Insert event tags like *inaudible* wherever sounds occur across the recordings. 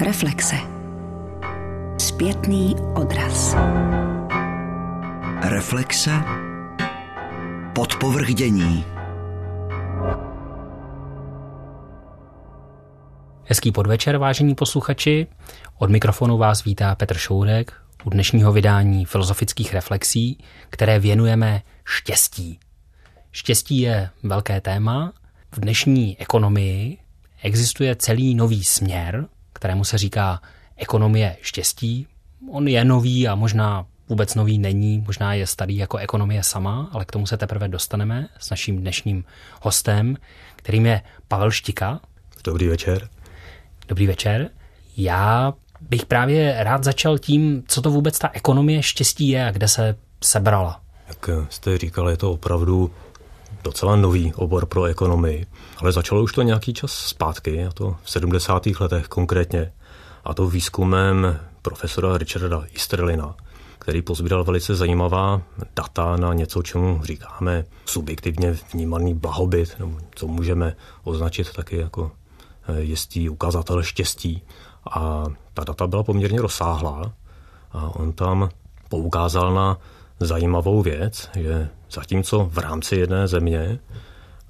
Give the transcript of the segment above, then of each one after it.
Reflexe. Zpětný odraz. Reflexe. Podpovrdění. Hezký podvečer, vážení posluchači. Od mikrofonu vás vítá Petr Šourek u dnešního vydání filozofických reflexí, které věnujeme štěstí. Štěstí je velké téma. V dnešní ekonomii existuje celý nový směr, kterému se říká ekonomie štěstí. On je nový a možná vůbec nový není, možná je starý jako ekonomie sama, ale k tomu se teprve dostaneme s naším dnešním hostem, kterým je Pavel Štika. Dobrý večer. Dobrý večer. Já bych právě rád začal tím, co to vůbec ta ekonomie štěstí je a kde se sebrala. Jak jste říkal, je to opravdu docela nový obor pro ekonomii, ale začalo už to nějaký čas zpátky, a to v 70. letech konkrétně, a to výzkumem profesora Richarda Easterlina, který pozbíral velice zajímavá data na něco, čemu říkáme subjektivně vnímaný blahobyt, nebo co můžeme označit taky jako eh, jistý ukazatel štěstí. A ta data byla poměrně rozsáhlá a on tam poukázal na zajímavou věc, že zatímco v rámci jedné země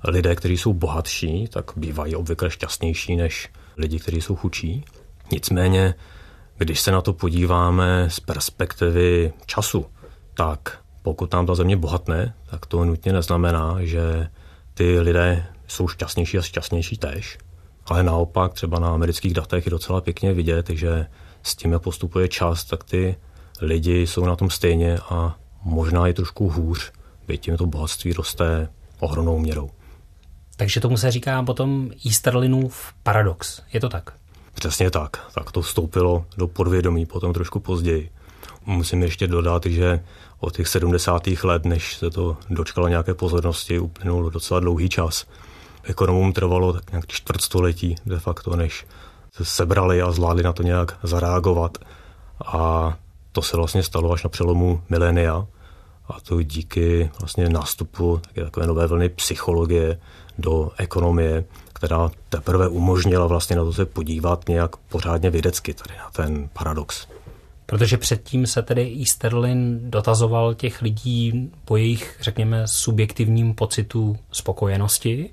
lidé, kteří jsou bohatší, tak bývají obvykle šťastnější než lidi, kteří jsou chudší. Nicméně, když se na to podíváme z perspektivy času, tak pokud nám ta země bohatne, tak to nutně neznamená, že ty lidé jsou šťastnější a šťastnější tež. Ale naopak třeba na amerických datech je docela pěkně vidět, že s tím, jak postupuje čas, tak ty lidi jsou na tom stejně a možná i trošku hůř, byť tím to bohatství roste ohromnou měrou. Takže tomu se říká potom Easterlinův paradox. Je to tak? Přesně tak. Tak to vstoupilo do podvědomí potom trošku později. Musím ještě dodat, že od těch 70. let, než se to dočkalo nějaké pozornosti, uplynul docela dlouhý čas. Ekonomům trvalo tak nějak čtvrtstoletí de facto, než se sebrali a zvládli na to nějak zareagovat. A to se vlastně stalo až na přelomu milénia a to díky vlastně nástupu také takové nové vlny psychologie do ekonomie, která teprve umožnila vlastně na to se podívat nějak pořádně vědecky tady na ten paradox. Protože předtím se tedy Easterlin dotazoval těch lidí po jejich, řekněme, subjektivním pocitu spokojenosti.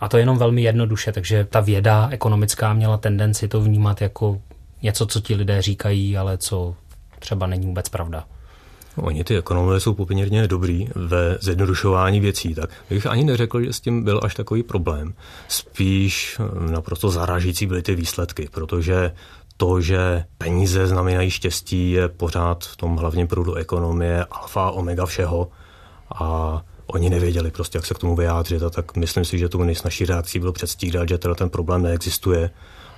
A to jenom velmi jednoduše, takže ta věda ekonomická měla tendenci to vnímat jako něco, co ti lidé říkají, ale co třeba není vůbec pravda. Oni ty ekonomové jsou poměrně dobrý ve zjednodušování věcí, tak bych ani neřekl, že s tím byl až takový problém. Spíš eh, naprosto zaražící byly ty výsledky, protože to, že peníze znamenají štěstí, je pořád v tom hlavním proudu ekonomie alfa omega všeho a oni nevěděli prostě, jak se k tomu vyjádřit a tak myslím si, že tu nejsnažší reakcí bylo předstírat, že teda ten problém neexistuje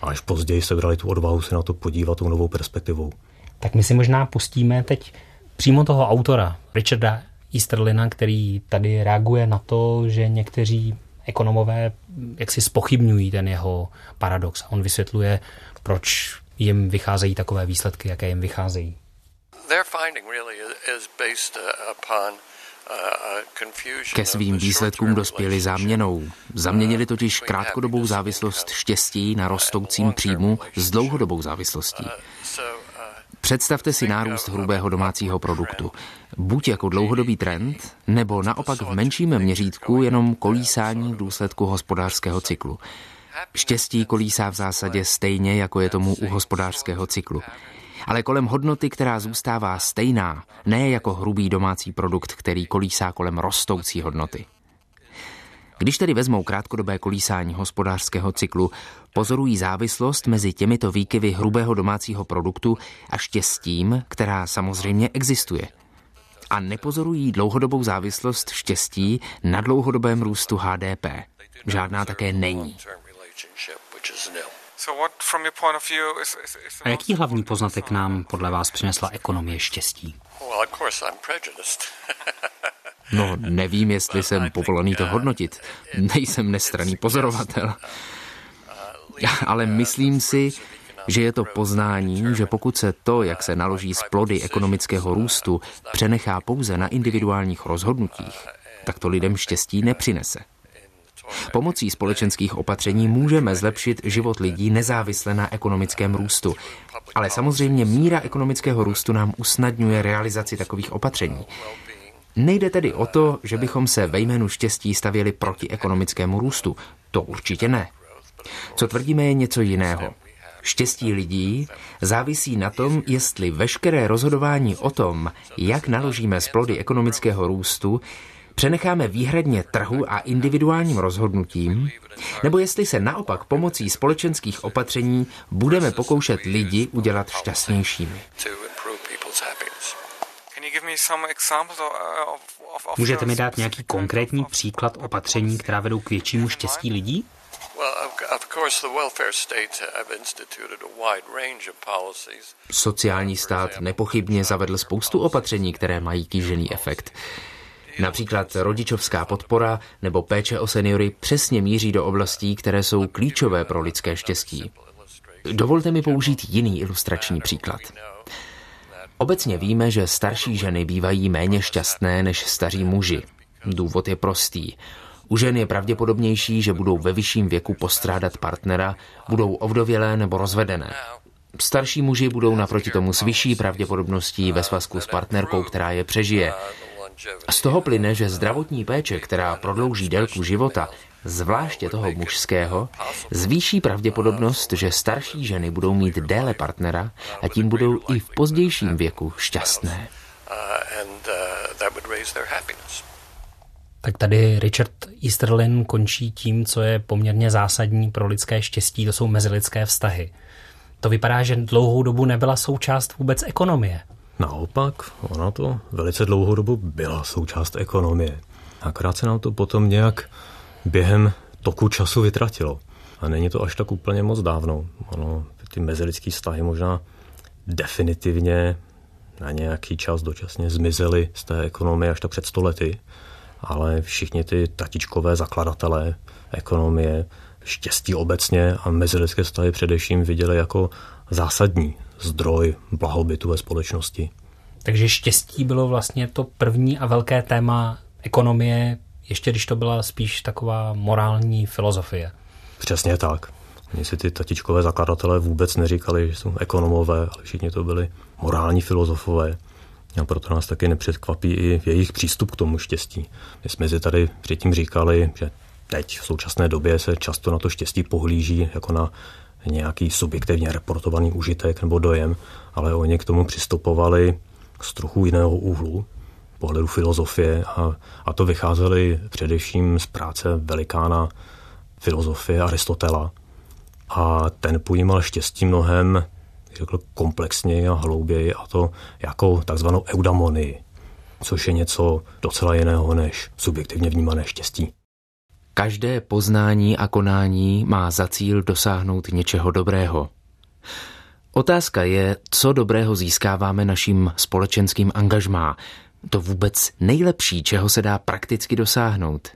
a až později se brali tu odvahu se na to podívat tou novou perspektivou. Tak my si možná pustíme teď přímo toho autora, Richarda Easterlina, který tady reaguje na to, že někteří ekonomové jak si spochybňují ten jeho paradox. A on vysvětluje, proč jim vycházejí takové výsledky, jaké jim vycházejí. Ke svým výsledkům dospěli záměnou. Zaměnili totiž krátkodobou závislost štěstí na rostoucím příjmu s dlouhodobou závislostí. Představte si nárůst hrubého domácího produktu. Buď jako dlouhodobý trend, nebo naopak v menším měřítku jenom kolísání v důsledku hospodářského cyklu. Štěstí kolísá v zásadě stejně, jako je tomu u hospodářského cyklu. Ale kolem hodnoty, která zůstává stejná, ne jako hrubý domácí produkt, který kolísá kolem rostoucí hodnoty. Když tedy vezmou krátkodobé kolísání hospodářského cyklu, pozorují závislost mezi těmito výkyvy hrubého domácího produktu a štěstím, která samozřejmě existuje. A nepozorují dlouhodobou závislost štěstí na dlouhodobém růstu HDP. Žádná také není. A jaký hlavní poznatek nám podle vás přinesla ekonomie štěstí? No, nevím, jestli jsem povolaný to hodnotit. Nejsem nestraný pozorovatel. Ale myslím si, že je to poznání, že pokud se to, jak se naloží s plody ekonomického růstu, přenechá pouze na individuálních rozhodnutích, tak to lidem štěstí nepřinese. Pomocí společenských opatření můžeme zlepšit život lidí nezávisle na ekonomickém růstu. Ale samozřejmě míra ekonomického růstu nám usnadňuje realizaci takových opatření. Nejde tedy o to, že bychom se ve jménu štěstí stavěli proti ekonomickému růstu. To určitě ne. Co tvrdíme je něco jiného. Štěstí lidí závisí na tom, jestli veškeré rozhodování o tom, jak naložíme s plody ekonomického růstu, přenecháme výhradně trhu a individuálním rozhodnutím, nebo jestli se naopak pomocí společenských opatření budeme pokoušet lidi udělat šťastnějšími. Můžete mi dát nějaký konkrétní příklad opatření, která vedou k většímu štěstí lidí? Sociální stát nepochybně zavedl spoustu opatření, které mají kýžený efekt. Například rodičovská podpora nebo péče o seniory přesně míří do oblastí, které jsou klíčové pro lidské štěstí. Dovolte mi použít jiný ilustrační příklad. Obecně víme, že starší ženy bývají méně šťastné než staří muži. Důvod je prostý. U žen je pravděpodobnější, že budou ve vyšším věku postrádat partnera, budou ovdovělé nebo rozvedené. Starší muži budou naproti tomu s vyšší pravděpodobností ve svazku s partnerkou, která je přežije. Z toho plyne, že zdravotní péče, která prodlouží délku života, zvláště toho mužského, zvýší pravděpodobnost, že starší ženy budou mít déle partnera a tím budou i v pozdějším věku šťastné. Tak tady Richard Easterlin končí tím, co je poměrně zásadní pro lidské štěstí, to jsou mezilidské vztahy. To vypadá, že dlouhou dobu nebyla součást vůbec ekonomie. Naopak, ona to velice dlouhou dobu byla součást ekonomie. Akorát se nám to potom nějak během toku času vytratilo. A není to až tak úplně moc dávno. Ono, ty mezilidské vztahy možná definitivně na nějaký čas dočasně zmizely z té ekonomie až tak před stolety, ale všichni ty tatičkové zakladatelé ekonomie, štěstí obecně a mezilidské vztahy především viděli jako zásadní zdroj blahobytu ve společnosti. Takže štěstí bylo vlastně to první a velké téma ekonomie, ještě když to byla spíš taková morální filozofie. Přesně tak. Oni si ty tatičkové zakladatelé vůbec neříkali, že jsou ekonomové, ale všichni to byli morální filozofové. A proto nás taky nepředkvapí i jejich přístup k tomu štěstí. My jsme si tady předtím říkali, že teď v současné době se často na to štěstí pohlíží jako na nějaký subjektivně reportovaný užitek nebo dojem, ale oni k tomu přistupovali z trochu jiného úhlu, pohledu filozofie a, a to vycházeli především z práce velikána filozofie Aristotela. A ten pojímal štěstí mnohem řekl, komplexněji a hlouběji a to jako takzvanou eudamonii, což je něco docela jiného než subjektivně vnímané štěstí. Každé poznání a konání má za cíl dosáhnout něčeho dobrého. Otázka je, co dobrého získáváme naším společenským angažmá. To vůbec nejlepší, čeho se dá prakticky dosáhnout.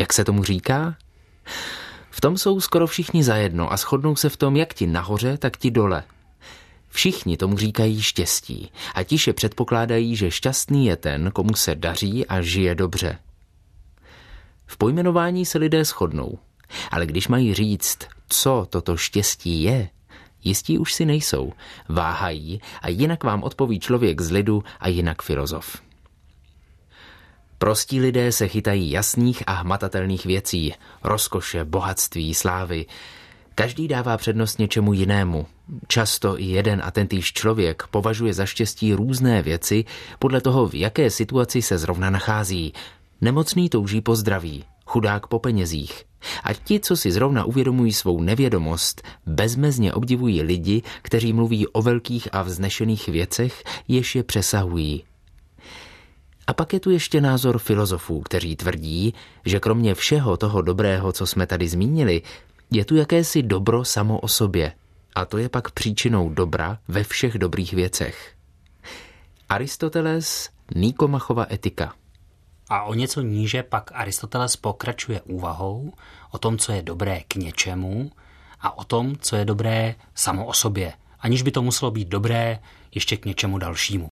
Jak se tomu říká? V tom jsou skoro všichni zajedno a shodnou se v tom jak ti nahoře, tak ti dole. Všichni tomu říkají štěstí a tiše předpokládají, že šťastný je ten, komu se daří a žije dobře. V pojmenování se lidé shodnou, ale když mají říct, co toto štěstí je, jistí už si nejsou, váhají a jinak vám odpoví člověk z lidu a jinak filozof. Prostí lidé se chytají jasných a hmatatelných věcí, rozkoše, bohatství, slávy. Každý dává přednost něčemu jinému. Často i jeden a tentýž člověk považuje za štěstí různé věci podle toho, v jaké situaci se zrovna nachází, Nemocný touží po zdraví, chudák po penězích. A ti, co si zrovna uvědomují svou nevědomost, bezmezně obdivují lidi, kteří mluví o velkých a vznešených věcech, jež je přesahují. A pak je tu ještě názor filozofů, kteří tvrdí, že kromě všeho toho dobrého, co jsme tady zmínili, je tu jakési dobro samo o sobě. A to je pak příčinou dobra ve všech dobrých věcech. Aristoteles, Nikomachova etika. A o něco níže pak Aristoteles pokračuje úvahou o tom, co je dobré k něčemu a o tom, co je dobré samo o sobě, aniž by to muselo být dobré ještě k něčemu dalšímu.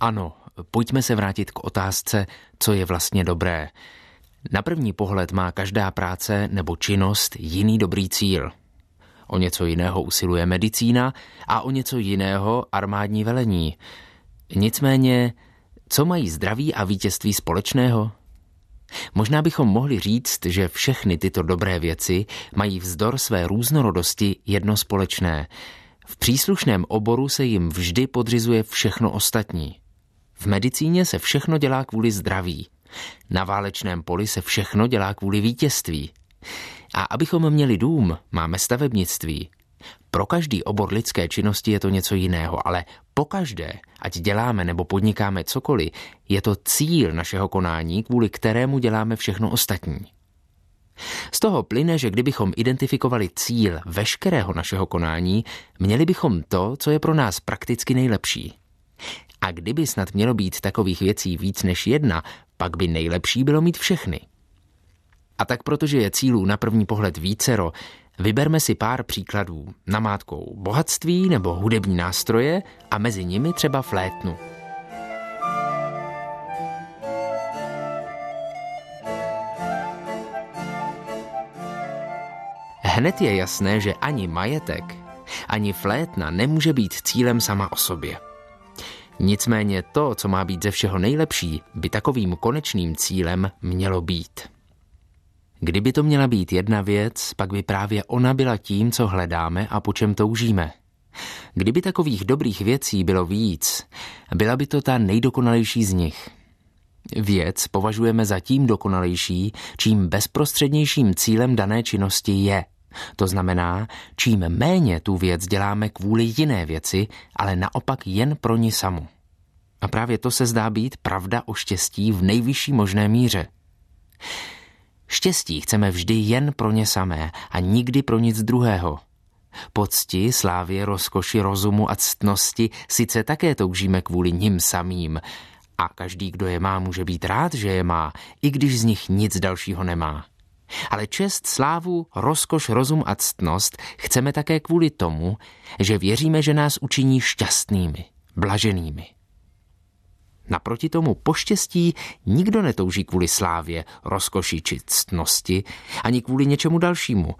Ano, pojďme se vrátit k otázce, co je vlastně dobré. Na první pohled má každá práce nebo činnost jiný dobrý cíl. O něco jiného usiluje medicína a o něco jiného armádní velení. Nicméně, co mají zdraví a vítězství společného? Možná bychom mohli říct, že všechny tyto dobré věci mají vzdor své různorodosti jedno společné. V příslušném oboru se jim vždy podřizuje všechno ostatní. V medicíně se všechno dělá kvůli zdraví. Na válečném poli se všechno dělá kvůli vítězství. A abychom měli dům, máme stavebnictví. Pro každý obor lidské činnosti je to něco jiného, ale pokaždé, ať děláme nebo podnikáme cokoliv, je to cíl našeho konání, kvůli kterému děláme všechno ostatní. Z toho plyne, že kdybychom identifikovali cíl veškerého našeho konání, měli bychom to, co je pro nás prakticky nejlepší. A kdyby snad mělo být takových věcí víc než jedna, pak by nejlepší bylo mít všechny. A tak protože je cílů na první pohled vícero, vyberme si pár příkladů. Namátkou bohatství nebo hudební nástroje a mezi nimi třeba flétnu. Hned je jasné, že ani majetek, ani flétna nemůže být cílem sama o sobě. Nicméně to, co má být ze všeho nejlepší, by takovým konečným cílem mělo být. Kdyby to měla být jedna věc, pak by právě ona byla tím, co hledáme a po čem toužíme. Kdyby takových dobrých věcí bylo víc, byla by to ta nejdokonalejší z nich. Věc považujeme za tím dokonalejší, čím bezprostřednějším cílem dané činnosti je. To znamená, čím méně tu věc děláme kvůli jiné věci, ale naopak jen pro ní samu. A právě to se zdá být pravda o štěstí v nejvyšší možné míře. Štěstí chceme vždy jen pro ně samé a nikdy pro nic druhého. Pocti, slávě, rozkoši, rozumu a ctnosti sice také toužíme kvůli nim samým a každý, kdo je má, může být rád, že je má, i když z nich nic dalšího nemá. Ale čest, slávu, rozkoš, rozum a ctnost chceme také kvůli tomu, že věříme, že nás učiní šťastnými, blaženými. Naproti tomu poštěstí nikdo netouží kvůli slávě, rozkoši či ctnosti, ani kvůli něčemu dalšímu.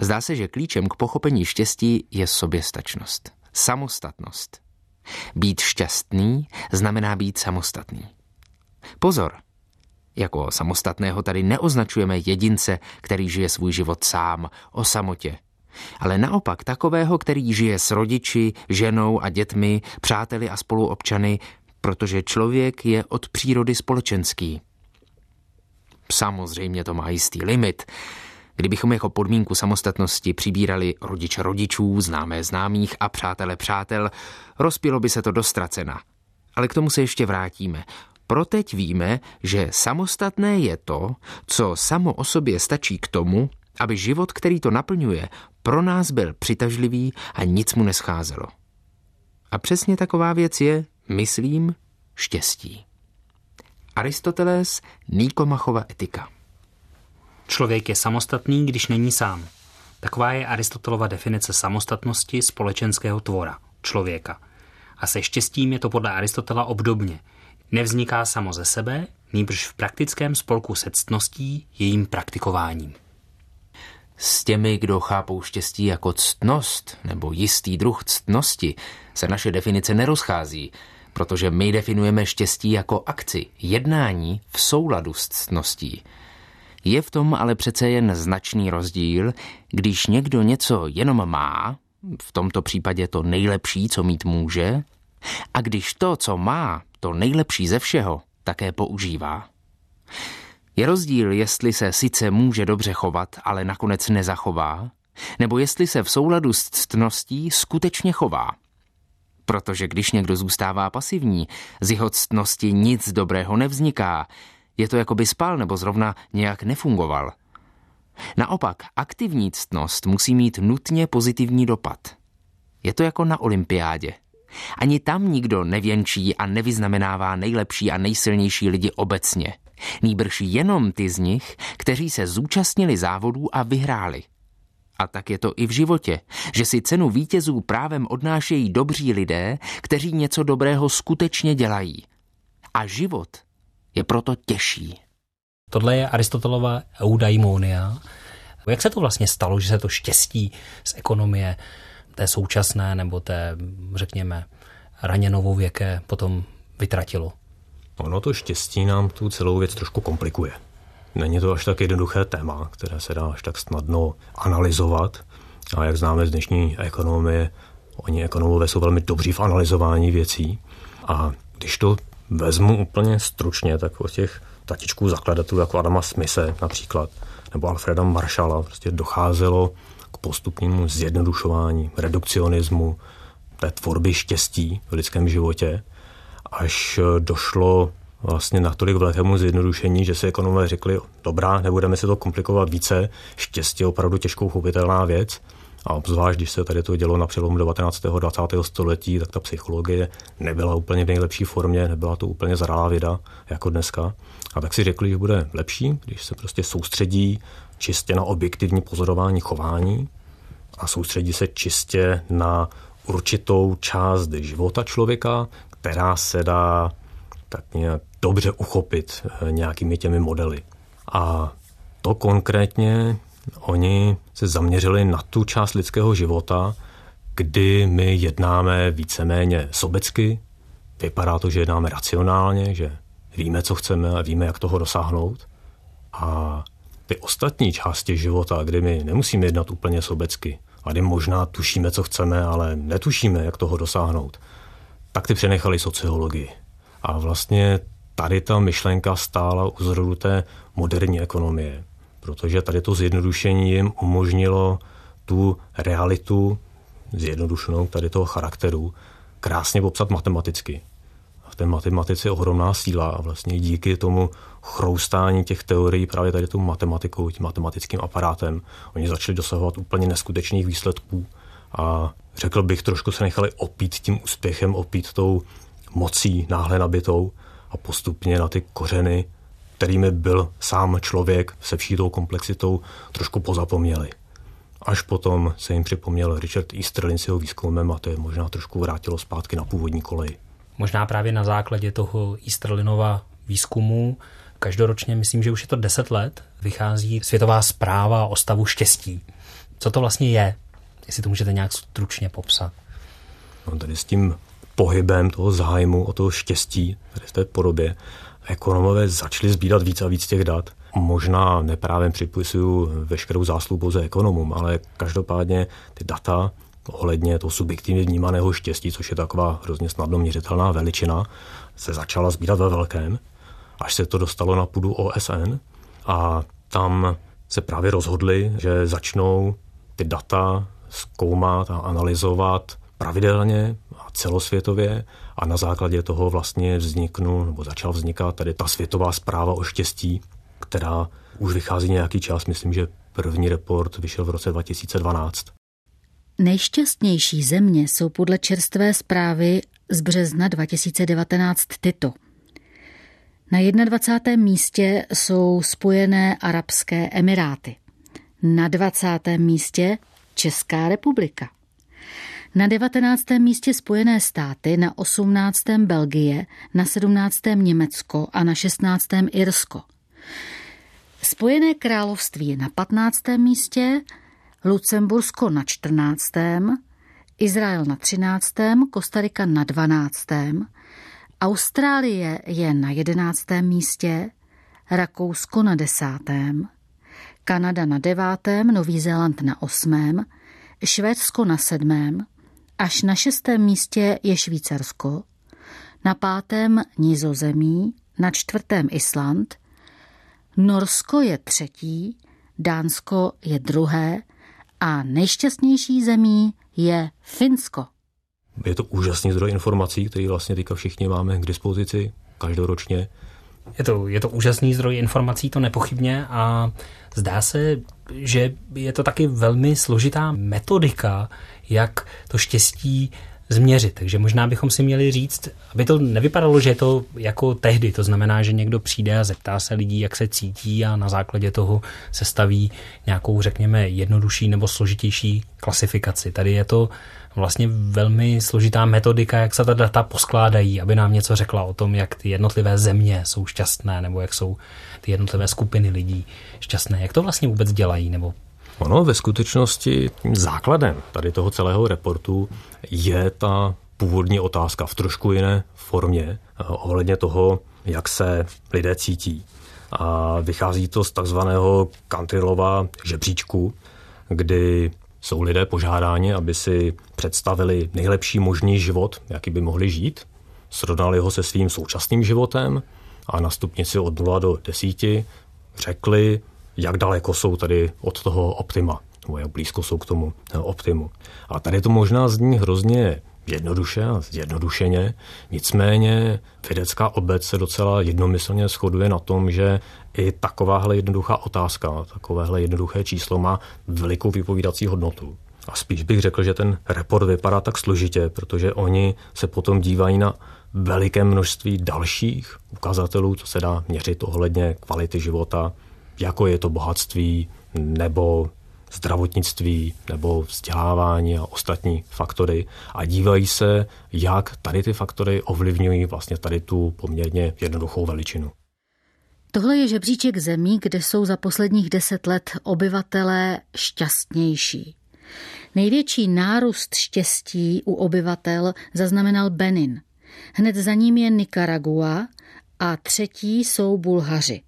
Zdá se, že klíčem k pochopení štěstí je soběstačnost, samostatnost. Být šťastný znamená být samostatný. Pozor, jako samostatného tady neoznačujeme jedince, který žije svůj život sám, o samotě, ale naopak takového, který žije s rodiči, ženou a dětmi, přáteli a spoluobčany, protože člověk je od přírody společenský. Samozřejmě to má jistý limit. Kdybychom jako podmínku samostatnosti přibírali rodiče rodičů, známé známých a přátele přátel, rozpilo by se to dostracena. Ale k tomu se ještě vrátíme. Pro teď víme, že samostatné je to, co samo o sobě stačí k tomu, aby život, který to naplňuje, pro nás byl přitažlivý a nic mu nescházelo. A přesně taková věc je, myslím, štěstí. Aristoteles Nikomachova etika Člověk je samostatný, když není sám. Taková je Aristotelova definice samostatnosti společenského tvora, člověka. A se štěstím je to podle Aristotela obdobně – nevzniká samo ze sebe, nýbrž v praktickém spolku se ctností jejím praktikováním. S těmi, kdo chápou štěstí jako ctnost nebo jistý druh ctnosti, se naše definice nerozchází, protože my definujeme štěstí jako akci, jednání v souladu s ctností. Je v tom ale přece jen značný rozdíl, když někdo něco jenom má, v tomto případě to nejlepší, co mít může, a když to, co má, to nejlepší ze všeho, také používá. Je rozdíl, jestli se sice může dobře chovat, ale nakonec nezachová, nebo jestli se v souladu s ctností skutečně chová. Protože když někdo zůstává pasivní, z jeho ctnosti nic dobrého nevzniká. Je to jako by spal nebo zrovna nějak nefungoval. Naopak, aktivní ctnost musí mít nutně pozitivní dopad. Je to jako na olympiádě. Ani tam nikdo nevěnčí a nevyznamenává nejlepší a nejsilnější lidi obecně. Nýbrž jenom ty z nich, kteří se zúčastnili závodů a vyhráli. A tak je to i v životě, že si cenu vítězů právem odnášejí dobří lidé, kteří něco dobrého skutečně dělají. A život je proto těžší. Tohle je Aristotelova eudaimonia. Jak se to vlastně stalo, že se to štěstí z ekonomie té současné nebo té, řekněme, raně novověké potom vytratilo? Ono to štěstí nám tu celou věc trošku komplikuje. Není to až tak jednoduché téma, které se dá až tak snadno analyzovat. A jak známe z dnešní ekonomie, oni ekonomové jsou velmi dobří v analyzování věcí. A když to vezmu úplně stručně, tak od těch tatičků zakladatelů jako Adama Smise například, nebo Alfreda Marshalla, prostě docházelo k postupnému zjednodušování, redukcionismu, té tvorby štěstí v lidském životě, až došlo vlastně natolik velkému zjednodušení, že si ekonomové řekli, dobrá, nebudeme si to komplikovat více, štěstí je opravdu těžkou chopitelná věc, a obzvlášť, když se tady to dělo na přelomu 19. a 20. století, tak ta psychologie nebyla úplně v nejlepší formě, nebyla to úplně zralá věda jako dneska. A tak si řekli, že bude lepší, když se prostě soustředí čistě na objektivní pozorování chování a soustředí se čistě na určitou část života člověka, která se dá tak nějak dobře uchopit eh, nějakými těmi modely. A to konkrétně oni se zaměřili na tu část lidského života, kdy my jednáme víceméně sobecky, vypadá to, že jednáme racionálně, že víme, co chceme a víme, jak toho dosáhnout. A ty ostatní části života, kdy my nemusíme jednat úplně sobecky, a kdy možná tušíme, co chceme, ale netušíme, jak toho dosáhnout, tak ty přenechali sociologii. A vlastně tady ta myšlenka stála u zrodu té moderní ekonomie, protože tady to zjednodušení jim umožnilo tu realitu zjednodušenou tady toho charakteru krásně popsat matematicky. Té matematice ohromná síla a vlastně díky tomu chroustání těch teorií právě tady tou matematikou, tím matematickým aparátem, oni začali dosahovat úplně neskutečných výsledků a řekl bych, trošku se nechali opít tím úspěchem, opít tou mocí náhle nabitou a postupně na ty kořeny, kterými byl sám člověk se vší tou komplexitou, trošku pozapomněli. Až potom se jim připomněl Richard Easterlin s jeho výzkumem a to je možná trošku vrátilo zpátky na původní kolej. Možná právě na základě toho Easterlinova výzkumu každoročně, myslím, že už je to 10 let, vychází světová zpráva o stavu štěstí. Co to vlastně je? Jestli to můžete nějak stručně popsat. No, tady s tím pohybem toho zájmu, o toho štěstí, tady v té podobě, ekonomové začali sbírat víc a víc těch dat. Možná neprávě připisuju veškerou zásluhu pouze ekonomům, ale každopádně ty data ohledně toho subjektivně vnímaného štěstí, což je taková hrozně snadno měřitelná veličina, se začala sbírat ve velkém, až se to dostalo na půdu OSN a tam se právě rozhodli, že začnou ty data zkoumat a analyzovat pravidelně a celosvětově. A na základě toho vlastně vzniknul nebo začal vznikat tady ta světová zpráva o štěstí, která už vychází nějaký čas, myslím, že první report vyšel v roce 2012. Nejšťastnější země jsou podle čerstvé zprávy z března 2019 tyto. Na 21. místě jsou Spojené arabské emiráty. Na 20. místě Česká republika. Na 19. místě Spojené státy, na 18. Belgie, na 17. Německo a na 16. Irsko. Spojené království na 15. místě, Lucembursko na 14. Izrael na 13. Kostarika na 12. Austrálie je na 11. místě, Rakousko na 10. Kanada na 9. Nový Zéland na 8. Švédsko na 7. Až na šestém místě je Švýcarsko, na pátém Nizozemí, na čtvrtém Island, Norsko je třetí, Dánsko je druhé a nejšťastnější zemí je Finsko. Je to úžasný zdroj informací, který vlastně teďka všichni máme k dispozici každoročně. Je to, je to úžasný zdroj informací, to nepochybně a zdá se, že je to taky velmi složitá metodika, jak to štěstí změřit. Takže možná bychom si měli říct, aby to nevypadalo, že je to jako tehdy. To znamená, že někdo přijde a zeptá se lidí, jak se cítí a na základě toho se staví nějakou, řekněme, jednodušší nebo složitější klasifikaci. Tady je to vlastně velmi složitá metodika, jak se ta data poskládají, aby nám něco řekla o tom, jak ty jednotlivé země jsou šťastné, nebo jak jsou ty jednotlivé skupiny lidí šťastné. Jak to vlastně vůbec dělají, nebo Ono ve skutečnosti tím základem tady toho celého reportu je ta původní otázka v trošku jiné formě eh, ohledně toho, jak se lidé cítí. A vychází to z takzvaného Cantillova žebříčku, kdy jsou lidé požádáni, aby si představili nejlepší možný život, jaký by mohli žít, srovnali ho se svým současným životem a na stupnici od 0 do 10 řekli, jak daleko jsou tady od toho optima, nebo jak blízko jsou k tomu eh, optimu. A tady to možná zní hrozně jednoduše a zjednodušeně, nicméně vědecká obec se docela jednomyslně shoduje na tom, že i takováhle jednoduchá otázka, takovéhle jednoduché číslo má velikou vypovídací hodnotu. A spíš bych řekl, že ten report vypadá tak složitě, protože oni se potom dívají na veliké množství dalších ukazatelů, co se dá měřit ohledně kvality života, jako je to bohatství nebo zdravotnictví nebo vzdělávání a ostatní faktory a dívají se, jak tady ty faktory ovlivňují vlastně tady tu poměrně jednoduchou veličinu. Tohle je žebříček zemí, kde jsou za posledních deset let obyvatelé šťastnější. Největší nárůst štěstí u obyvatel zaznamenal Benin. Hned za ním je Nicaragua a třetí jsou Bulhaři.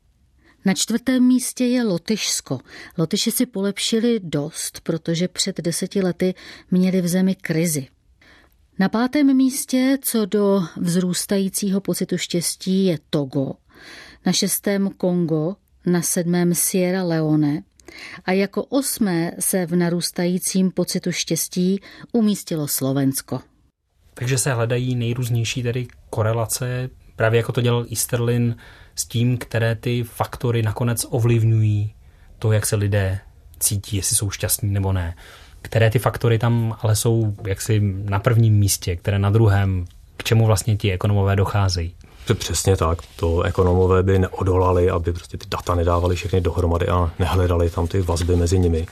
Na čtvrtém místě je Lotyšsko. Lotyši si polepšili dost, protože před deseti lety měli v zemi krizi. Na pátém místě, co do vzrůstajícího pocitu štěstí, je Togo, na šestém Kongo, na sedmém Sierra Leone a jako osmé se v narůstajícím pocitu štěstí umístilo Slovensko. Takže se hledají nejrůznější tedy korelace, právě jako to dělal Easterlin s tím, které ty faktory nakonec ovlivňují to, jak se lidé cítí, jestli jsou šťastní nebo ne. Které ty faktory tam ale jsou jaksi na prvním místě, které na druhém, k čemu vlastně ti ekonomové docházejí. Přesně tak. To ekonomové by neodolali, aby prostě ty data nedávali všechny dohromady a nehledali tam ty vazby mezi nimi.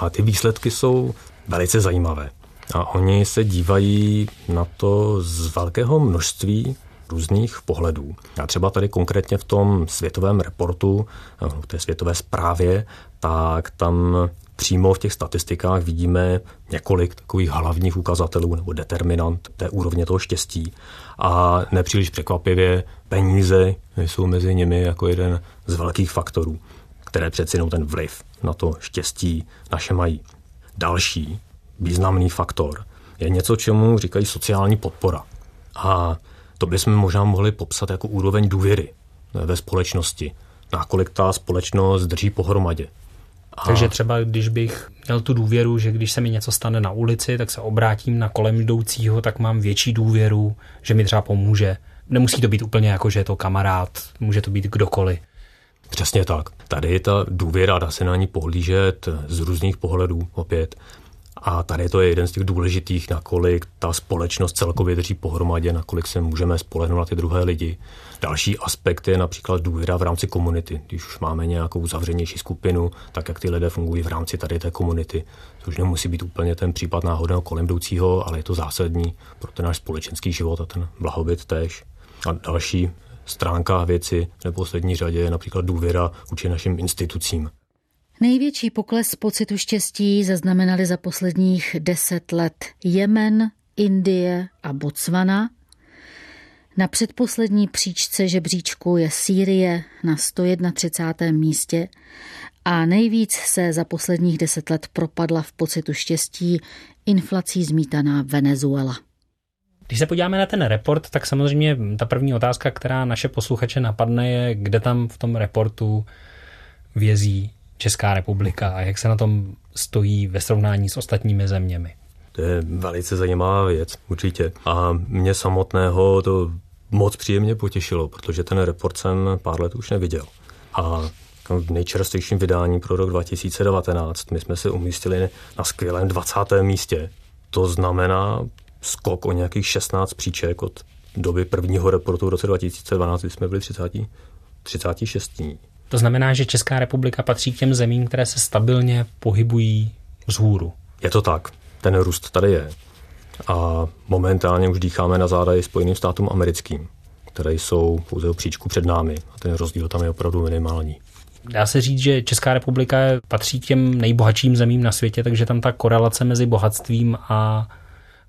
A ty výsledky jsou velice zajímavé. A oni se dívají na to z velkého množství různých pohledů. A třeba tady konkrétně v tom světovém reportu, v eh, té světové zprávě, tak tam přímo v těch statistikách vidíme několik takových hlavních ukazatelů nebo determinant té úrovně toho štěstí. A nepříliš překvapivě peníze jsou mezi nimi jako jeden z velkých faktorů, které přeci jenom ten vliv na to štěstí naše mají. Další významný faktor je něco, čemu říkají sociální podpora. A to bychom možná mohli popsat jako úroveň důvěry ve společnosti. Nakolik ta společnost drží pohromadě. A... Takže třeba, když bych měl tu důvěru, že když se mi něco stane na ulici, tak se obrátím na kolem jdoucího, tak mám větší důvěru, že mi třeba pomůže. Nemusí to být úplně jako, že je to kamarád, může to být kdokoliv. Přesně tak. Tady ta důvěra, dá se na ní pohlížet z různých pohledů opět. A tady to je jeden z těch důležitých, nakolik ta společnost celkově drží pohromadě, nakolik se můžeme spolehnout na ty druhé lidi. Další aspekt je například důvěra v rámci komunity. Když už máme nějakou zavřenější skupinu, tak jak ty lidé fungují v rámci tady té komunity. Což nemusí být úplně ten případ náhodného kolem jdoucího, ale je to zásadní pro ten náš společenský život a ten blahobyt též. A další stránka věci v neposlední řadě je například důvěra vůči našim institucím. Největší pokles pocitu štěstí zaznamenali za posledních deset let Jemen, Indie a Botswana. Na předposlední příčce žebříčku je Sýrie na 131. místě a nejvíc se za posledních deset let propadla v pocitu štěstí inflací zmítaná Venezuela. Když se podíváme na ten report, tak samozřejmě ta první otázka, která naše posluchače napadne, je, kde tam v tom reportu vězí Česká republika a jak se na tom stojí ve srovnání s ostatními zeměmi? To je velice zajímavá věc, určitě. A mě samotného to moc příjemně potěšilo, protože ten report jsem pár let už neviděl. A v nejčerstvějším vydání pro rok 2019 my jsme se umístili na skvělém 20. místě. To znamená skok o nějakých 16 příček od doby prvního reportu v roce 2012, kdy jsme byli 30, 36. To znamená, že Česká republika patří k těm zemím, které se stabilně pohybují vzhůru. Je to tak. Ten růst tady je. A momentálně už dýcháme na záda i Spojeným státům americkým, které jsou pouze o příčku před námi. A ten rozdíl tam je opravdu minimální. Dá se říct, že Česká republika patří k těm nejbohatším zemím na světě, takže tam ta korelace mezi bohatstvím a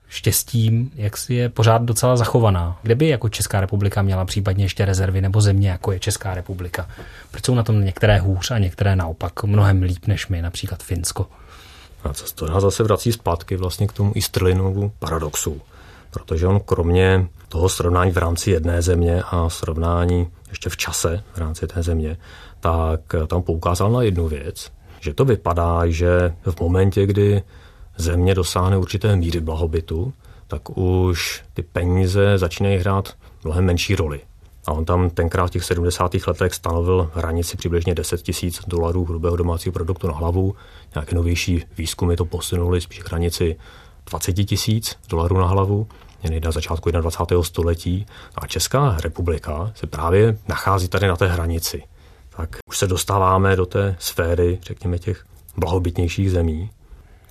štěstím, jak si je pořád docela zachovaná. Kde by jako Česká republika měla případně ještě rezervy nebo země, jako je Česká republika? Proč jsou na tom některé hůř a některé naopak mnohem líp než my, například Finsko? A co to nás zase vrací zpátky vlastně k tomu Easterlinovu paradoxu. Protože on kromě toho srovnání v rámci jedné země a srovnání ještě v čase v rámci té země, tak tam poukázal na jednu věc, že to vypadá, že v momentě, kdy země dosáhne určité míry blahobytu, tak už ty peníze začínají hrát mnohem menší roli. A on tam tenkrát v těch 70. letech stanovil hranici přibližně 10 tisíc dolarů hrubého domácího produktu na hlavu. Nějaké novější výzkumy to posunuli spíš hranici 20 tisíc dolarů na hlavu, jen na začátku 21. století. A Česká republika se právě nachází tady na té hranici. Tak už se dostáváme do té sféry, řekněme, těch blahobytnějších zemí.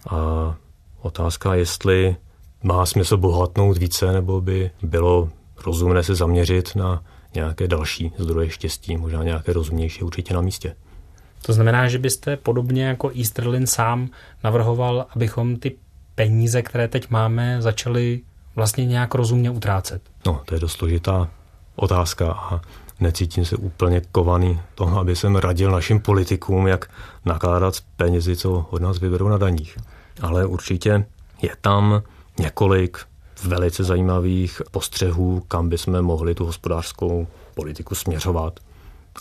A otázka, jestli má smysl bohatnout více, nebo by bylo rozumné se zaměřit na nějaké další zdroje štěstí, možná nějaké rozumnější, určitě na místě. To znamená, že byste podobně jako Easterlin sám navrhoval, abychom ty peníze, které teď máme, začali vlastně nějak rozumně utrácet? No, to je dost složitá otázka a necítím se úplně kovaný toho, aby jsem radil našim politikům, jak nakládat s penězi, co od nás vyberou na daních. Ale určitě je tam několik velice zajímavých postřehů, kam bychom mohli tu hospodářskou politiku směřovat,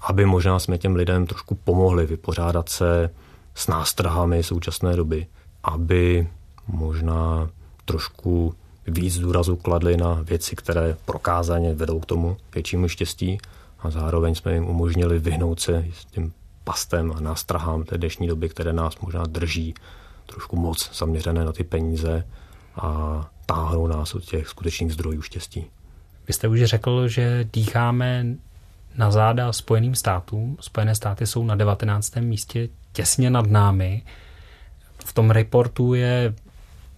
aby možná jsme těm lidem trošku pomohli vypořádat se s nástrahami současné doby, aby možná trošku víc důrazu kladli na věci, které prokázaně vedou k tomu většímu štěstí a zároveň jsme jim umožnili vyhnout se s tím pastem a nástrahám té dnešní doby, které nás možná drží trošku moc zaměřené na ty peníze a táhnou nás od těch skutečných zdrojů štěstí. Vy jste už řekl, že dýcháme na záda Spojeným státům. Spojené státy jsou na 19. místě těsně nad námi. V tom reportu je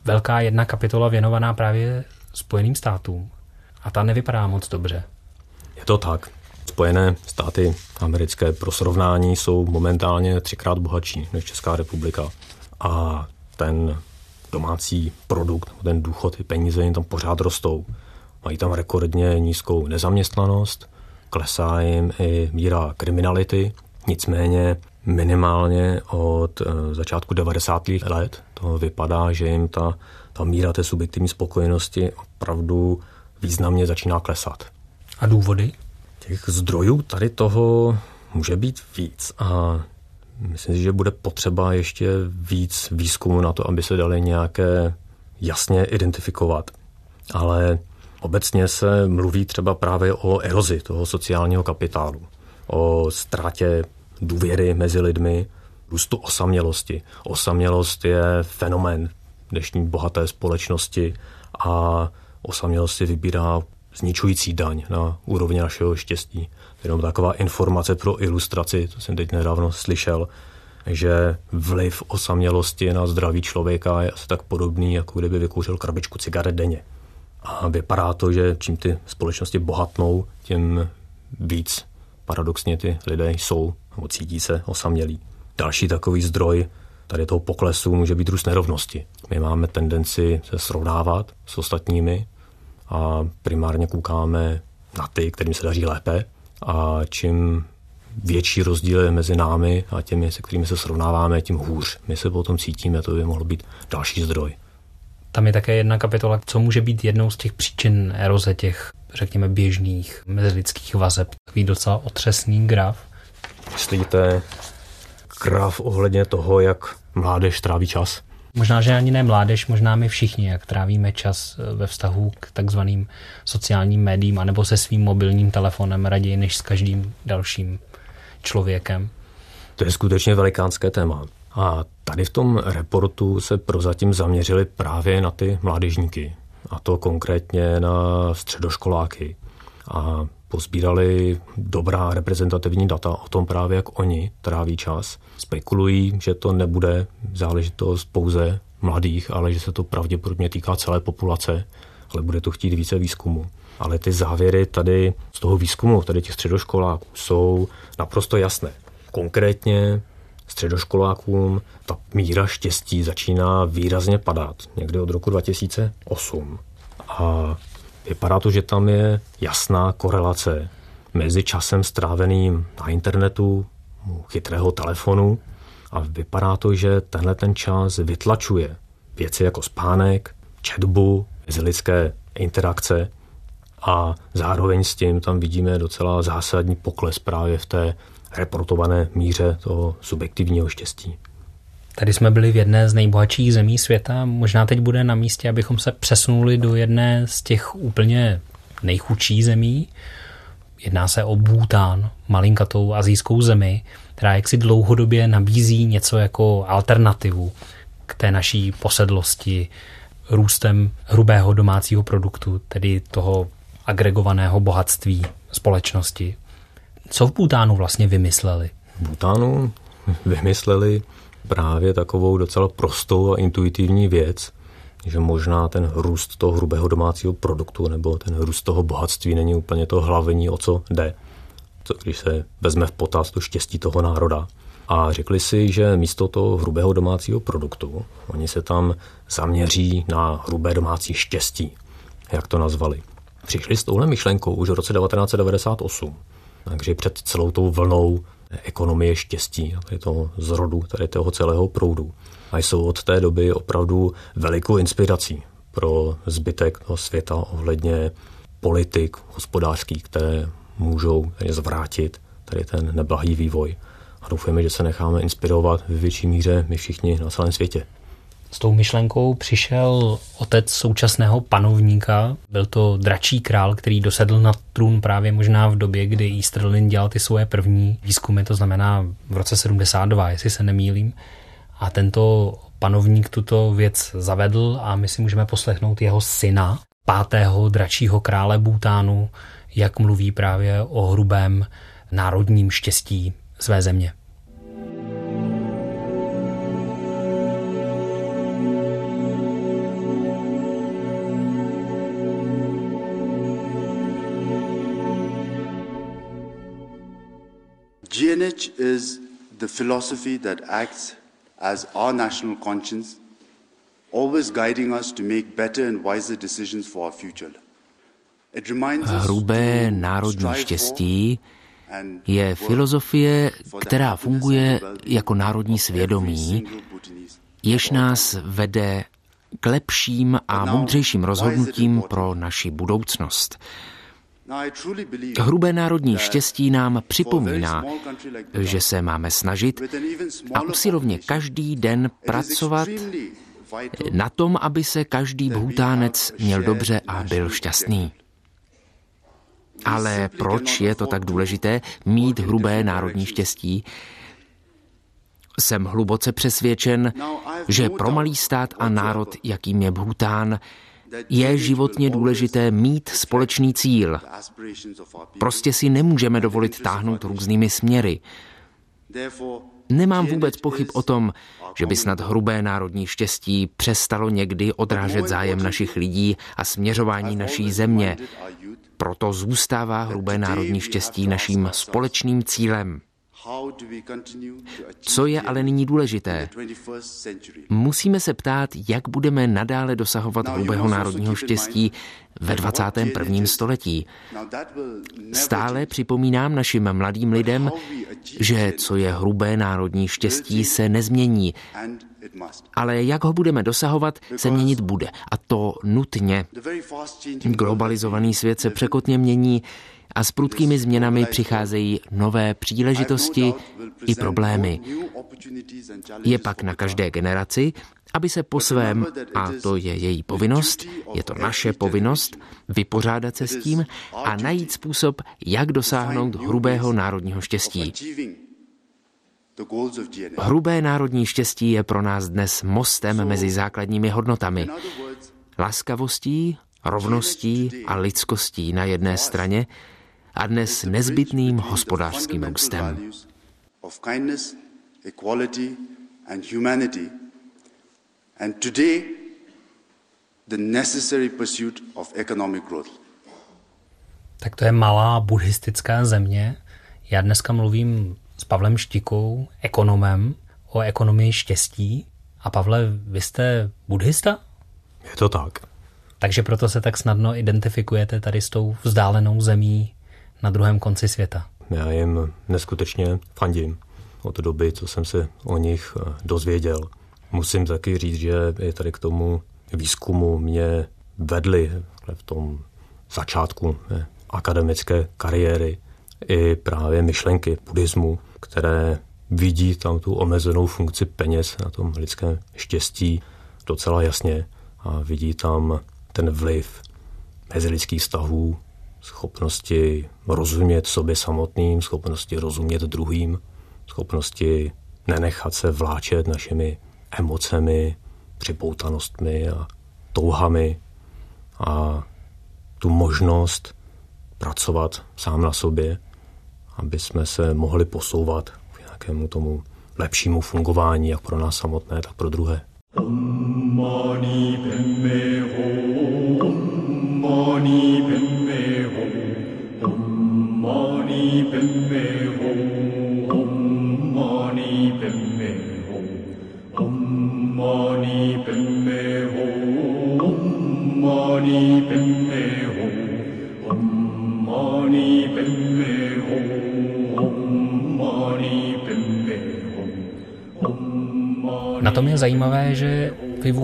velká jedna kapitola věnovaná právě Spojeným státům. A ta nevypadá moc dobře. Je to tak. Spojené státy americké pro srovnání jsou momentálně třikrát bohatší než Česká republika. A ten domácí produkt, ten důchod, ty peníze jim tam pořád rostou. Mají tam rekordně nízkou nezaměstnanost, klesá jim i míra kriminality, nicméně minimálně od eh, začátku 90. let to vypadá, že jim ta, ta míra té subjektivní spokojenosti opravdu významně začíná klesat. A důvody? Těch zdrojů tady toho může být víc a Myslím si, že bude potřeba ještě víc výzkumu na to, aby se dali nějaké jasně identifikovat. Ale obecně se mluví třeba právě o erozi toho sociálního kapitálu, o ztrátě důvěry mezi lidmi, růstu osamělosti. Osamělost je fenomén dnešní bohaté společnosti a osamělost si vybírá zničující daň na úrovni našeho štěstí. Jenom taková informace pro ilustraci, to jsem teď nedávno slyšel, že vliv osamělosti na zdraví člověka je asi tak podobný, jako kdyby vykouřil krabičku cigaret denně. A vypadá to, že čím ty společnosti bohatnou, tím víc paradoxně ty lidé jsou nebo cítí se osamělí. Další takový zdroj tady toho poklesu může být růst nerovnosti. My máme tendenci se srovnávat s ostatními a primárně koukáme na ty, kterým se daří lépe a čím větší rozdíly mezi námi a těmi, se kterými se srovnáváme, tím hůř. My se potom cítíme, to by mohlo být další zdroj. Tam je také jedna kapitola, co může být jednou z těch příčin eroze těch, řekněme, běžných mezilidských vazeb. Takový docela otřesný graf. Myslíte graf ohledně toho, jak mládež tráví čas? Možná, že ani ne mládež, možná my všichni, jak trávíme čas ve vztahu k takzvaným sociálním médiím anebo se svým mobilním telefonem raději než s každým dalším člověkem. To je skutečně velikánské téma. A tady v tom reportu se prozatím zaměřili právě na ty mládežníky. a to konkrétně na středoškoláky. A pozbírali dobrá reprezentativní data o tom právě, jak oni tráví čas. Spekulují, že to nebude záležitost pouze mladých, ale že se to pravděpodobně týká celé populace, ale bude to chtít více výzkumu. Ale ty závěry tady z toho výzkumu, tady těch středoškoláků, jsou naprosto jasné. Konkrétně středoškolákům ta míra štěstí začíná výrazně padat někdy od roku 2008. A vypadá to, že tam je jasná korelace mezi časem stráveným na internetu, u chytrého telefonu a vypadá to, že tenhle ten čas vytlačuje věci jako spánek, četbu, mezilidské interakce a zároveň s tím tam vidíme docela zásadní pokles právě v té reportované míře toho subjektivního štěstí. Tady jsme byli v jedné z nejbohatších zemí světa. Možná teď bude na místě, abychom se přesunuli do jedné z těch úplně nejchudší zemí. Jedná se o Bhután, malinkatou azijskou zemi, která jaksi dlouhodobě nabízí něco jako alternativu k té naší posedlosti růstem hrubého domácího produktu, tedy toho agregovaného bohatství společnosti. Co v Bhutánu vlastně vymysleli? V Bhutánu vymysleli právě takovou docela prostou a intuitivní věc, že možná ten růst toho hrubého domácího produktu nebo ten růst toho bohatství není úplně to hlavní, o co jde. Co když se vezme v potaz to štěstí toho národa. A řekli si, že místo toho hrubého domácího produktu, oni se tam zaměří na hrubé domácí štěstí, jak to nazvali. Přišli s touhle myšlenkou už v roce 1998 takže před celou tou vlnou ekonomie štěstí, tady toho zrodu, tady toho celého proudu. A jsou od té doby opravdu velikou inspirací pro zbytek toho světa ohledně politik hospodářských, které můžou tady zvrátit tady ten neblahý vývoj. A doufujeme, že se necháme inspirovat v větší míře my všichni na celém světě. S tou myšlenkou přišel otec současného panovníka. Byl to dračí král, který dosedl na trůn právě možná v době, kdy Easterlin dělal ty svoje první výzkumy, to znamená v roce 72, jestli se nemýlím. A tento panovník tuto věc zavedl a my si můžeme poslechnout jeho syna, pátého dračího krále Bútánu, jak mluví právě o hrubém národním štěstí své země. GNH is the philosophy that acts as our national conscience, always guiding us to make better and wiser decisions for our future. Hrubé národní štěstí je filozofie, která funguje jako národní svědomí, jež nás vede k lepším a moudřejším rozhodnutím pro naši budoucnost. Hrubé národní štěstí nám připomíná, že se máme snažit a usilovně každý den pracovat na tom, aby se každý bhutánec měl dobře a byl šťastný. Ale proč je to tak důležité mít hrubé národní štěstí? Jsem hluboce přesvědčen, že pro malý stát a národ, jakým je Bhután, je životně důležité mít společný cíl. Prostě si nemůžeme dovolit táhnout různými směry. Nemám vůbec pochyb o tom, že by snad hrubé národní štěstí přestalo někdy odrážet zájem našich lidí a směřování naší země. Proto zůstává hrubé národní štěstí naším společným cílem. Co je ale nyní důležité? Musíme se ptát, jak budeme nadále dosahovat hrubého národního štěstí ve 21. století. Stále připomínám našim mladým lidem, že co je hrubé národní štěstí se nezmění, ale jak ho budeme dosahovat, se měnit bude. A to nutně. Globalizovaný svět se překotně mění, a s prudkými změnami přicházejí nové příležitosti i problémy. Je pak na každé generaci, aby se po svém, a to je její povinnost, je to naše povinnost, vypořádat se s tím a najít způsob, jak dosáhnout hrubého národního štěstí. Hrubé národní štěstí je pro nás dnes mostem mezi základními hodnotami. Laskavostí, rovností a lidskostí na jedné straně a dnes nezbytným hospodářským růstem. Tak to je malá buddhistická země. Já dneska mluvím s Pavlem Štikou, ekonomem, o ekonomii štěstí. A Pavle, vy jste buddhista? Je to tak. Takže proto se tak snadno identifikujete tady s tou vzdálenou zemí na druhém konci světa. Já jim neskutečně fandím od doby, co jsem se o nich eh, dozvěděl. Musím taky říct, že je tady k tomu výzkumu mě vedli v tom začátku ne, akademické kariéry i právě myšlenky buddhismu, které vidí tam tu omezenou funkci peněz na tom lidském štěstí docela jasně a vidí tam ten vliv mezilidských vztahů, schopnosti rozumět sobě samotným, schopnosti rozumět druhým, schopnosti nenechat se vláčet našimi emocemi, připoutanostmi a touhami a tu možnost pracovat sám na sobě, aby jsme se mohli posouvat k nějakému tomu lepšímu fungování, jak pro nás samotné, tak pro druhé. Om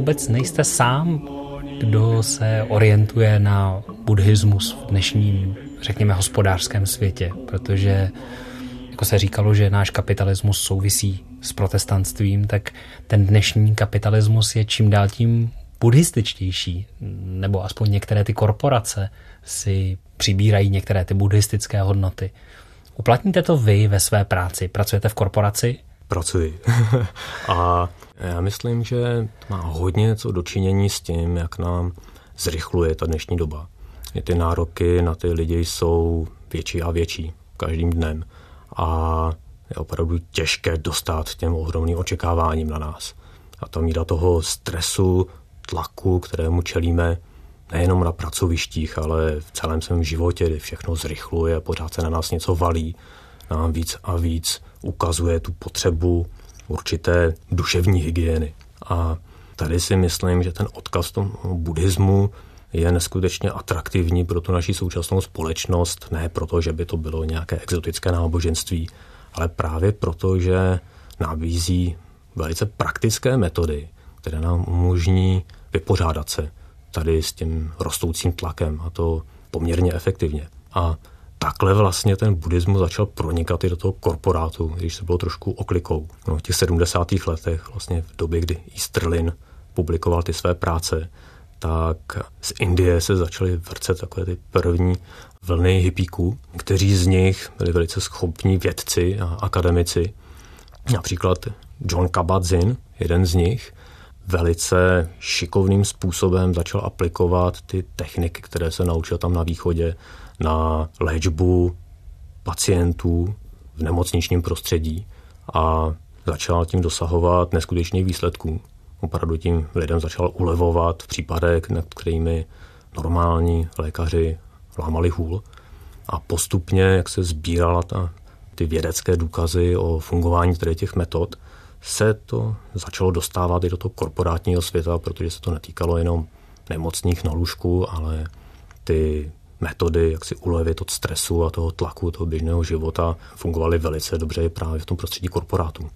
vůbec nejste sám, kdo se orientuje na buddhismus v dnešním, řekněme, hospodářském světě, protože jako se říkalo, že náš kapitalismus souvisí s protestantstvím, tak ten dnešní kapitalismus je čím dál tím buddhističtější, nebo aspoň některé ty korporace si přibírají některé ty buddhistické hodnoty. Uplatníte to vy ve své práci? Pracujete v korporaci? Pracuji. *laughs* a já myslím, že to má hodně co dočinění s tím, jak nám zrychluje ta dnešní doba. Ty nároky na ty lidi jsou větší a větší každým dnem. A je opravdu těžké dostat těm ohromným očekáváním na nás. A ta míra toho stresu, tlaku, kterému čelíme, nejenom na pracovištích, ale v celém svém životě, kdy všechno zrychluje, pořád se na nás něco valí, nám víc a víc ukazuje tu potřebu určité duševní hygieny. A tady si myslím, že ten odkaz tomu buddhismu je neskutečně atraktivní pro tu naši současnou společnost, ne proto, že by to bylo nějaké exotické náboženství, ale právě proto, že nabízí velice praktické metody, které nám umožní vypořádat se tady s tím rostoucím tlakem a to poměrně efektivně. A takhle vlastně ten buddhismus začal pronikat i do toho korporátu, když se bylo trošku oklikou. No, v těch 70. letech, vlastně v době, kdy Easterlin publikoval ty své práce, tak z Indie se začaly vrcet takové ty první vlny hippíků, kteří z nich byli velice schopní vědci a akademici. Například John Kabat-Zinn, jeden z nich, velice šikovným způsobem začal aplikovat ty techniky, které se naučil tam na východě, na léčbu pacientů v nemocničním prostředí a začal tím dosahovat neskutečných výsledků. Opravdu tím lidem začal ulevovat v případech, nad kterými normální lékaři lámali hůl. A postupně, jak se sbírala ta, ty vědecké důkazy o fungování těch metod, se to začalo dostávat i do toho korporátního světa, protože se to netýkalo jenom nemocných na lůžku, ale ty metody, jak si ulevit od stresu a toho tlaku, toho běžného života, fungovaly velice dobře právě v tom prostředí korporátu.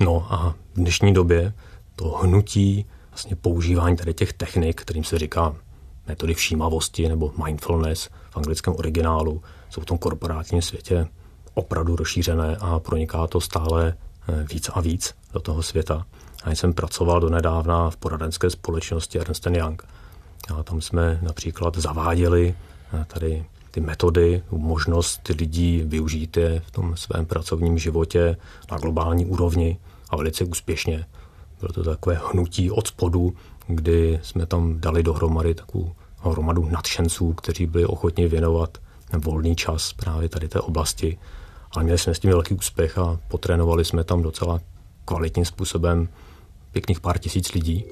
No a v dnešní době to hnutí, vlastně používání tady těch technik, kterým se říká metody všímavosti nebo mindfulness v anglickém originálu, jsou v tom korporátním světě opravdu rozšířené a proniká to stále eh, víc a víc do toho světa. Já jsem pracoval do nedávna v poradenské společnosti Ernst Young. A tam jsme například zaváděli tady ty metody, možnost lidí využít je v tom svém pracovním životě na globální úrovni a velice úspěšně. Bylo to takové hnutí od spodu, kdy jsme tam dali dohromady takovou hromadu nadšenců, kteří byli ochotni věnovat volný čas právě tady té oblasti. Ale měli jsme s tím velký úspěch a potrénovali jsme tam docela kvalitním způsobem pěkných pár tisíc lidí.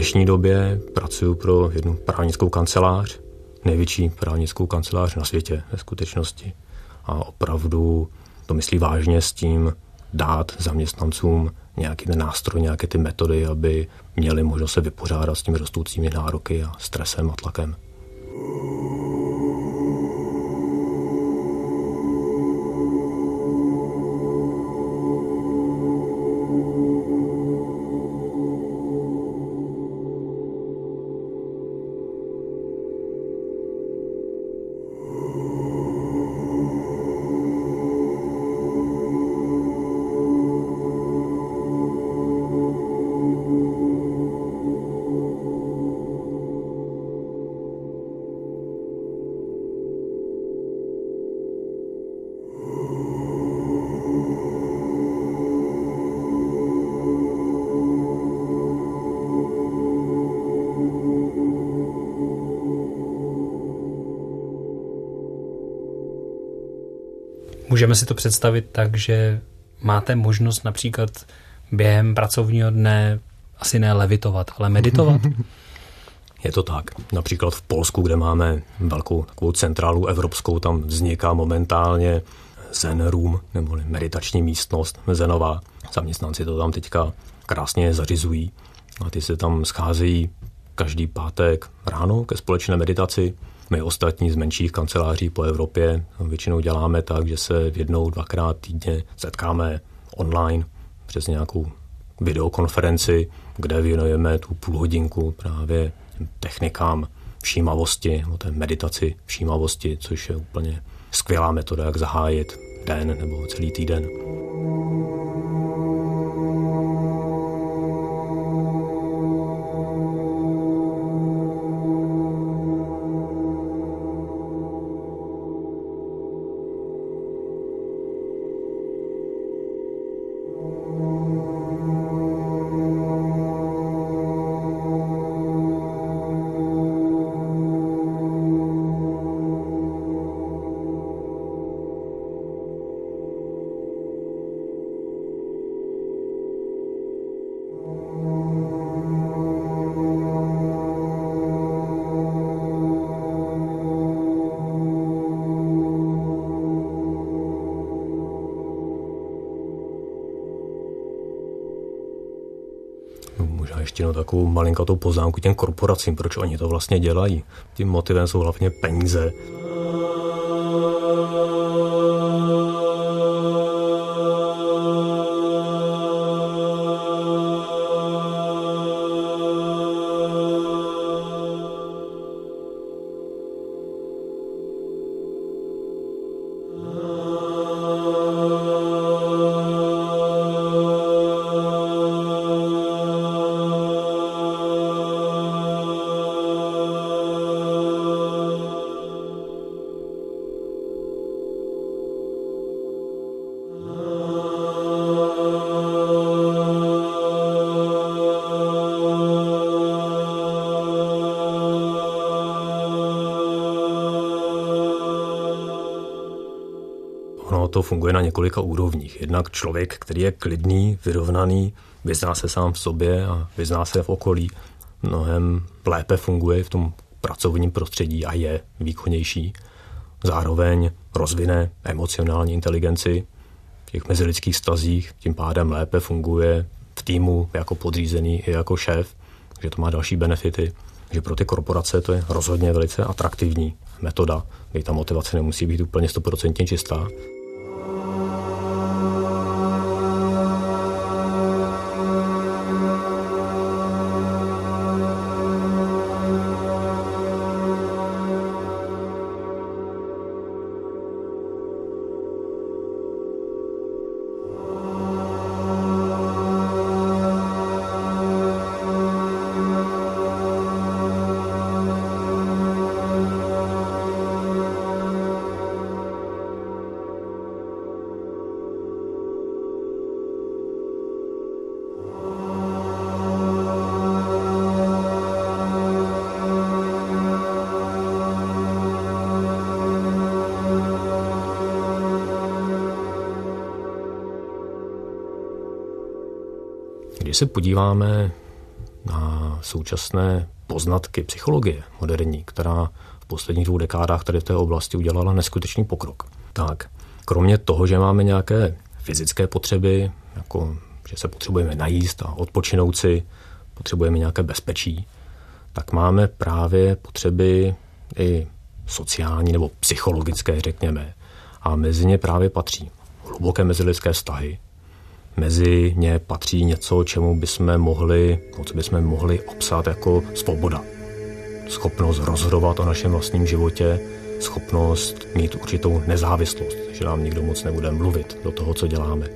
Dnešní době pracuji pro jednu právnickou kancelář, největší právnickou kancelář na světě ve skutečnosti. A opravdu to myslí vážně s tím dát zaměstnancům nějaký ten nástroj, nějaké ty metody, aby měli možnost se vypořádat s těmi rostoucími nároky a stresem a tlakem. Můžeme si to představit tak, že máte možnost například během pracovního dne asi ne levitovat, ale meditovat? *laughs* Je to tak. Například v Polsku, kde máme velkou takovou centrálu evropskou, tam vzniká momentálně Zen Room, nebo meditační místnost zenová. Zaměstnanci to tam teďka krásně zařizují a ty se tam scházejí každý pátek ráno ke společné meditaci. My ostatní z menších kanceláří po Evropě většinou děláme tak, že se jednou, dvakrát týdně setkáme online přes nějakou videokonferenci, kde věnujeme tu půl hodinku právě technikám všímavosti, o té meditaci všímavosti, což je úplně skvělá metoda, jak zahájit den nebo celý týden. Takovou malinkatou poznámku těm korporacím, proč oni to vlastně dělají. Tím motivem jsou hlavně peníze. Funguje na několika úrovních. Jednak člověk, který je klidný, vyrovnaný, vyzná se sám v sobě a vyzná se v okolí, mnohem lépe funguje v tom pracovním prostředí a je výkonnější. Zároveň rozvine emocionální inteligenci, těch mezilidských stazích, tím pádem lépe funguje v týmu jako podřízený i jako šéf, že to má další benefity, že pro ty korporace to je rozhodně velice atraktivní metoda, kdy ta motivace nemusí být úplně stoprocentně čistá. Když se podíváme na současné poznatky psychologie moderní, která v posledních dvou dekádách tady v té oblasti udělala neskutečný pokrok, tak kromě toho, že máme nějaké fyzické potřeby, jako že se potřebujeme najíst a odpočinout si, potřebujeme nějaké bezpečí, tak máme právě potřeby i sociální nebo psychologické, řekněme. A mezi ně právě patří hluboké mezilidské vztahy, Mezi ně patří něco, čemu bychom mohli, co bychom mohli obsat jako svoboda. Schopnost rozhodovat o našem vlastním životě, schopnost mít určitou nezávislost, že nám nikdo moc nebude mluvit do toho, co děláme.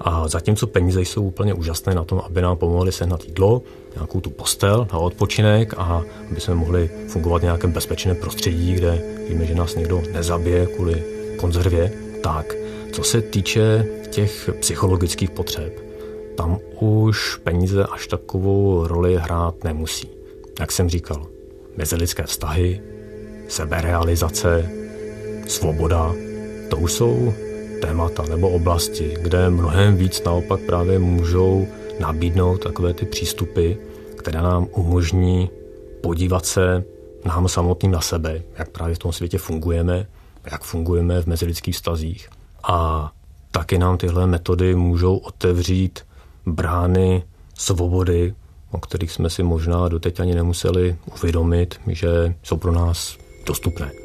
A zatímco peníze jsou úplně úžasné na tom, aby nám pomohli sehnat jídlo, nějakou tu postel na odpočinek a aby jsme mohli fungovat v nějakém bezpečném prostředí, kde víme, že nás někdo nezabije kvůli konzervě, tak co se týče těch psychologických potřeb, tam už peníze až takovou roli hrát nemusí. Jak jsem říkal, mezilidské vztahy, seberealizace, svoboda, to už jsou témata nebo oblasti, kde mnohem víc naopak právě můžou nabídnout takové ty přístupy, které nám umožní podívat se nám samotným na sebe, jak právě v tom světě fungujeme, jak fungujeme v mezilidských vztazích a taky nám tyhle metody můžou otevřít brány svobody, o kterých jsme si možná doteď ani nemuseli uvědomit, že jsou pro nás dostupné.